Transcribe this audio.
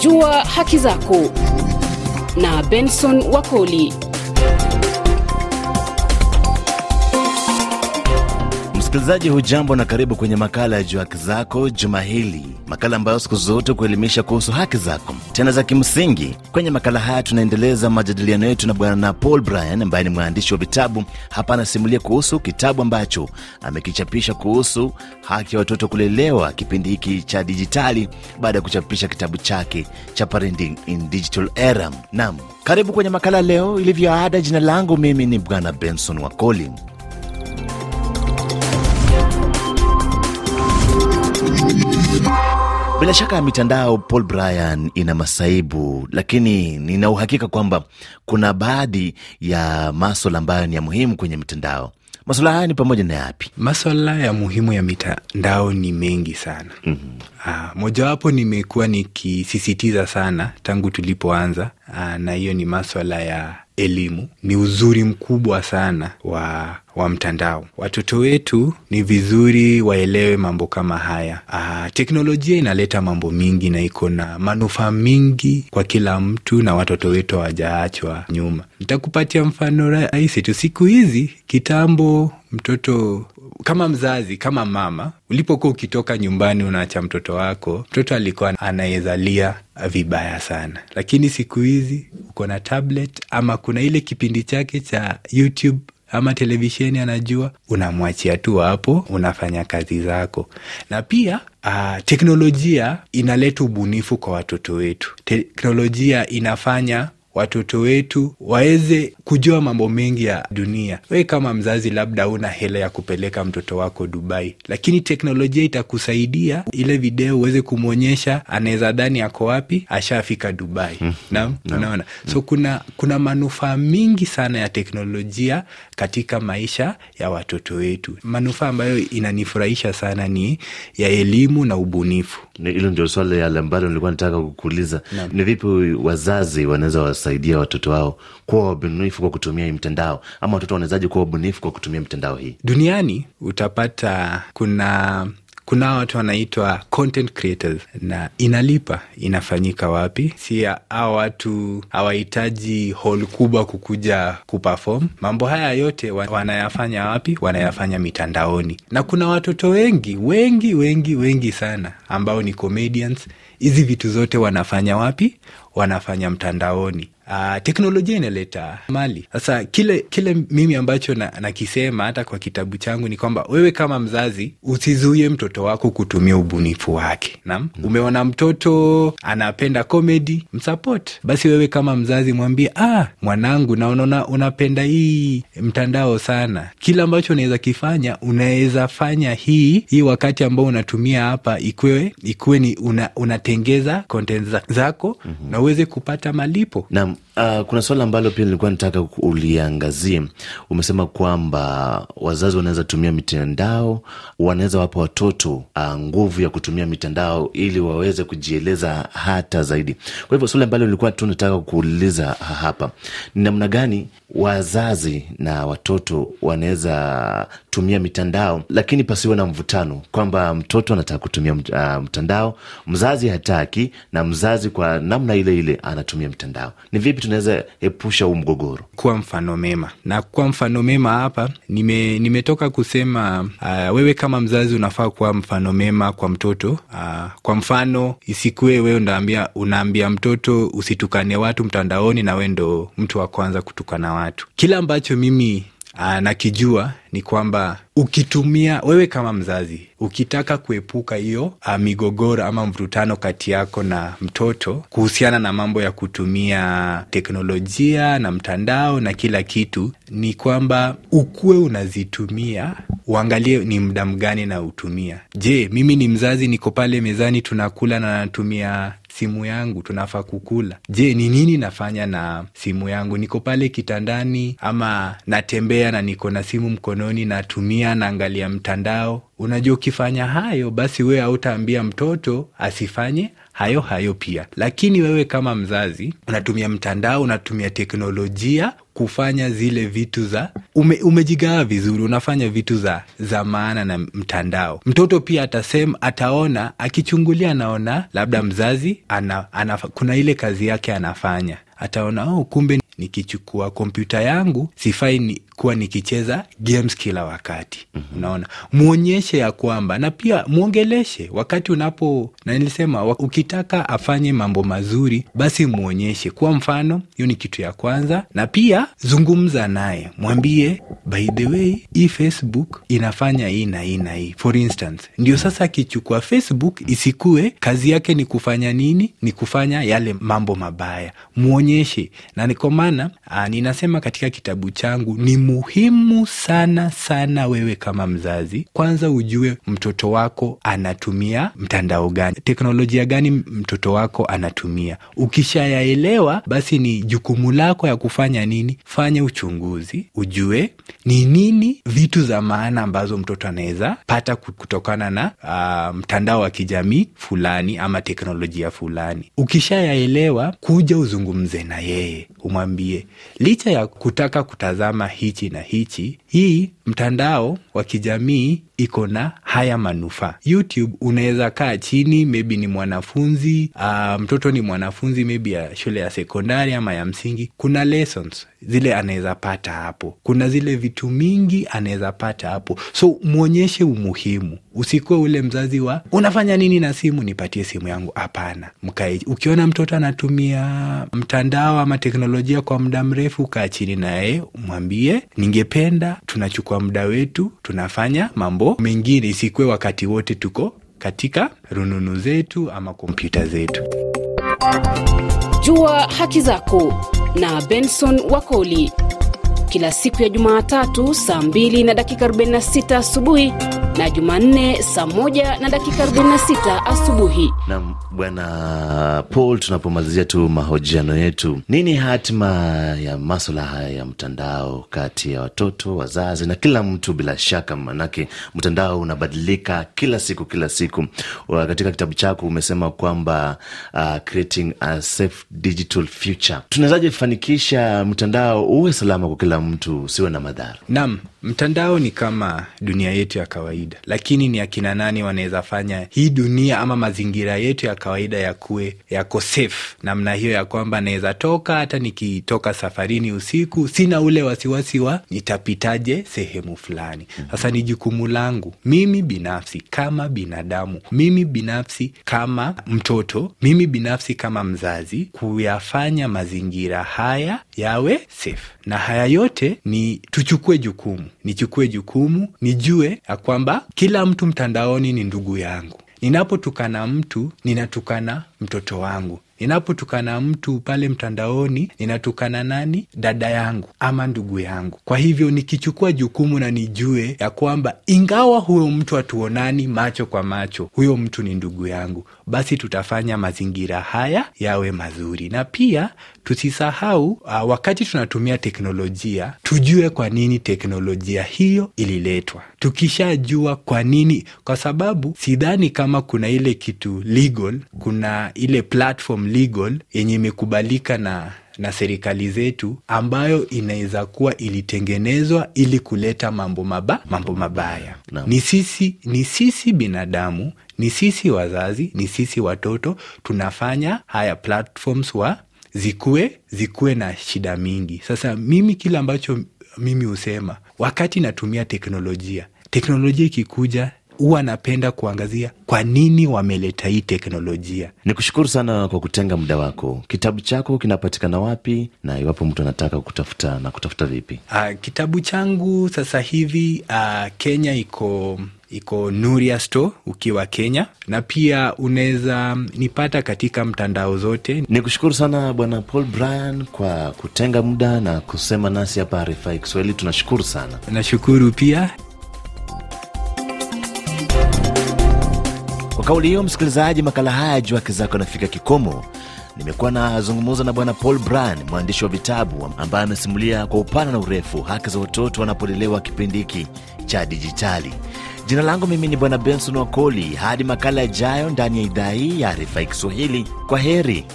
Jua haki zako na Benson Wakoli. Msikilizaji hujambo na karibu kwenye makala ya Juu Haki Zako juma hili, makala ambayo siku zote kuelimisha kuhusu haki zako tena za kimsingi. Kwenye makala haya tunaendeleza majadiliano yetu na Bwana Paul Brian ambaye ni mwandishi wa vitabu. Hapa anasimulia kuhusu kitabu ambacho amekichapisha kuhusu haki ya watoto kulelewa kipindi hiki cha dijitali, baada ya kuchapisha kitabu chake cha Parenting in Digital Era. Naam, karibu kwenye makala leo. Ilivyo ada, jina langu mimi ni Bwana Benson Wakoli. Bila shaka mitandao Paul Bryan ina masaibu, lakini nina uhakika kwamba kuna baadhi ya maswala ambayo ni ya muhimu kwenye mitandao. Maswala haya ni pamoja na yapi? Maswala ya muhimu ya mitandao ni mengi sana. mm-hmm. Ah, mojawapo nimekuwa nikisisitiza sana tangu tulipoanza, ah, na hiyo ni maswala ya elimu. Ni uzuri mkubwa sana wa wa mtandao. Watoto wetu ni vizuri waelewe mambo kama haya. Aa, teknolojia inaleta mambo mingi na iko na manufaa mingi kwa kila mtu, na watoto wetu hawajaachwa nyuma. Nitakupatia mfano rahisi tu. Siku hizi, kitambo, mtoto kama mzazi, kama mama, ulipokuwa ukitoka nyumbani unaacha mtoto wako, mtoto alikuwa anaezalia vibaya sana, lakini siku hizi uko na tablet ama kuna ile kipindi chake cha YouTube ama televisheni, anajua unamwachia tu hapo, unafanya kazi zako. Na pia uh, teknolojia inaleta ubunifu kwa watoto wetu. Teknolojia inafanya watoto wetu waweze kujua mambo mengi ya dunia. We kama mzazi, labda una hela ya kupeleka mtoto wako Dubai, lakini teknolojia itakusaidia ile video uweze kumwonyesha, anaweza dhani ako wapi, ashafika Dubai. mm. Naam, unaona mm. So kuna, kuna manufaa mingi sana ya teknolojia katika maisha ya watoto wetu. Manufaa ambayo inanifurahisha sana ni ya elimu na ubunifu. Hilo ndio swali yale ambalo nilikuwa nataka kukuuliza, ni vipi wazazi wanaweza wasaidia watoto wao kuwa wabunifu kwa kutumia mtandao, ama watoto wanawezaji kuwa wabunifu kwa kutumia mtandao hii? Duniani utapata kuna kuna watu wanaitwa content creators na inalipa. Inafanyika wapi? Si hawa watu hawahitaji hall kubwa kukuja kuperform. Mambo haya yote wanayafanya wapi? Wanayafanya mitandaoni, na kuna watoto wengi wengi wengi wengi sana ambao ni comedians. Hizi vitu zote wanafanya wapi? Wanafanya mtandaoni. Uh, teknolojia inaleta mali sasa. Kile kile mimi ambacho nakisema na hata kwa kitabu changu ni kwamba wewe kama mzazi usizuie mtoto wako kutumia ubunifu wake. Naam, mm. Umeona mtoto anapenda komedi, msupport. Basi wewe kama mzazi mwambie, ah, mwanangu, naona unapenda hii mtandao sana. Kile ambacho unaweza kifanya, unaweza fanya hii hii wakati ambao unatumia hapa, ikuwe ikuwe ni una, unatengeza content zako mm -hmm. na uweze kupata malipo na Uh, kuna swala ambalo pia nilikuwa nataka uliangazie. Umesema kwamba wazazi wanaweza tumia mitandao, wanaweza wapa watoto uh, nguvu ya kutumia mitandao ili waweze kujieleza hata zaidi. Kwa hivyo swali ambalo nilikuwa tu nataka kuuliza hapa ni namna gani wazazi na watoto wanaweza tumia mitandao, lakini pasiwe na mvutano kwamba mtoto anataka kutumia uh, mtandao, mzazi hataki, na mzazi kwa namna ile ile anatumia mtandao. Ni vipi tunaweza epusha huu mgogoro? Kuwa mfano mema, na kuwa mfano mema hapa nime, nimetoka kusema uh, wewe kama mzazi unafaa kuwa mfano mema kwa mtoto uh, kwa mfano isikuwe wewe ndaambia unaambia mtoto usitukane watu mtandaoni, na we ndo mtu wa kwanza kutukana watu. Kila ambacho mimi uh, nakijua ni kwamba ukitumia wewe kama mzazi ukitaka kuepuka hiyo uh, migogoro ama mvutano kati yako na mtoto kuhusiana na mambo ya kutumia teknolojia na mtandao na kila kitu, ni kwamba ukuwe unazitumia, uangalie ni muda mgani na utumia. Je, mimi ni mzazi, niko pale mezani tunakula na natumia simu yangu, tunafaa kukula. Je, ni nini nafanya na simu yangu? Niko pale kitandani ama natembea na niko na simu mkononi, natumia naangalia mtandao. unajua ukifanya hayo basi wewe hautaambia mtoto asifanye hayo hayo pia. Lakini wewe kama mzazi unatumia mtandao unatumia teknolojia kufanya zile vitu za ume, umejigawa vizuri unafanya vitu za za maana na mtandao. Mtoto pia atasema ataona akichungulia anaona labda mzazi ana, ana, kuna ile kazi yake anafanya. Ataona oh, kumbe nikichukua kompyuta yangu sifai ni, kuwa nikicheza games kila wakati. Mm-hmm. unaona? Mwonyeshe ya kwamba na pia mwongeleshe wakati unapo na nilisema ukitaka afanye mambo mazuri basi mwonyeshe kwa mfano hiyo ni kitu ya kwanza. Na pia zungumza naye. Mwambie by the way hii facebook inafanya hii na hii na hii. For instance ndio sasa akichukua facebook isikue kazi yake ni kufanya nini? Ni kufanya yale mambo mabaya. Mwonyeshe na niko maana ah, ninasema katika kitabu changu ni muhimu sana sana wewe kama mzazi. Kwanza ujue mtoto wako anatumia mtandao gani. Teknolojia gani mtoto wako anatumia. Ukishayaelewa basi ni jukumu lako ya kufanya nini? Fanya uchunguzi. Ujue ni nini vitu za maana ambazo mtoto anaweza pata kutokana na uh, mtandao wa kijamii fulani ama teknolojia fulani. Ukishayaelewa kuja uzungumze na yeye. Umwambie licha ya kutaka kutazama hichi na hichi hii mtandao wa kijamii iko na haya manufaa. Youtube unaweza kaa chini maybe ni mwanafunzi uh, mtoto ni mwanafunzi maybe ya shule ya sekondari ama ya msingi. Kuna lessons zile anaweza pata hapo. Kuna zile vitu mingi anaweza pata hapo. So mwonyeshe umuhimu usikuwe ule mzazi wa unafanya nini na simu? Nipatie simu yangu. Hapana. Mkae ukiona mtoto anatumia mtandao ama teknolojia kwa muda mrefu kaa chini naye mwambie ningependa tunachukua muda wetu tunafanya mambo mengine. Isikuwe wakati wote tuko katika rununu zetu ama kompyuta zetu. Jua haki zako na Benson Wakoli. Kila siku ya Jumatatu saa 2 na dakika 46 asubuhi na Jumanne saa 1 na dakika 46 asubuhi. na bwana paul tunapomalizia tu mahojiano yetu nini hatima ya maswala haya ya mtandao kati ya watoto wazazi na kila mtu? Bila shaka manake mtandao unabadilika kila siku kila siku. Katika kitabu chako umesema kwamba uh, creating a safe digital future. Tunawezaje fanikisha mtandao uwe salama kwa kila mtu usiwe na madhara? Nam mtandao ni kama dunia yetu ya kawaida lakini ni akina nani wanaweza fanya hii dunia ama mazingira yetu ya kawaida yakuwe yako safe? Namna hiyo ya kwamba naweza toka hata nikitoka safarini usiku sina ule wasiwasi wa nitapitaje sehemu fulani. Sasa ni jukumu langu mimi binafsi kama binadamu mimi binafsi kama mtoto mimi binafsi kama mzazi kuyafanya mazingira haya yawe safe. Na haya yote ni tuchukue jukumu nichukue jukumu nijue ya kwamba kila mtu mtandaoni ni ndugu yangu. Ninapotukana mtu ninatukana mtoto wangu. Ninapotukana mtu pale mtandaoni ninatukana nani? Dada yangu ama ndugu yangu. Kwa hivyo nikichukua jukumu na nijue ya kwamba ingawa huyo mtu hatuonani macho kwa macho huyo mtu ni ndugu yangu basi tutafanya mazingira haya yawe mazuri. Na pia tusisahau uh, wakati tunatumia teknolojia tujue kwa nini teknolojia hiyo ililetwa tukishajua kwa nini kwa sababu sidhani kama kuna ile kitu legal kuna ile platform legal yenye imekubalika na na serikali zetu ambayo inaweza kuwa ilitengenezwa ili kuleta mambo maba, mambo mabaya no. ni sisi ni sisi binadamu ni sisi wazazi ni sisi watoto tunafanya haya platforms wa zikuwe zikuwe na shida mingi sasa mimi kile ambacho mimi husema wakati natumia teknolojia teknolojia ikikuja huwa napenda kuangazia kwa nini wameleta hii teknolojia. Ni kushukuru sana kwa kutenga muda wako. Kitabu chako kinapatikana wapi na iwapo mtu anataka kutafuta na kutafuta vipi? Aa, kitabu changu sasa hivi aa, Kenya iko iko Nuria Store ukiwa Kenya, na pia unaweza nipata katika mtandao zote. ni kushukuru sana bwana paul brian kwa kutenga muda na kusema nasi hapa rfi kiswahili. Tunashukuru sana. Nashukuru pia kauli hiyo, msikilizaji, makala haya ya Haki Zako yanafika kikomo. Nimekuwa nazungumza na Bwana Paul Bran, mwandishi wa vitabu ambaye amesimulia kwa upana na urefu haki za watoto wanapolelewa kipindi hiki cha dijitali. Jina langu mimi ni Bwana Benson Wakoli. Hadi makala yajayo ndani ya idhaa hii ya RFI Kiswahili, kwa heri.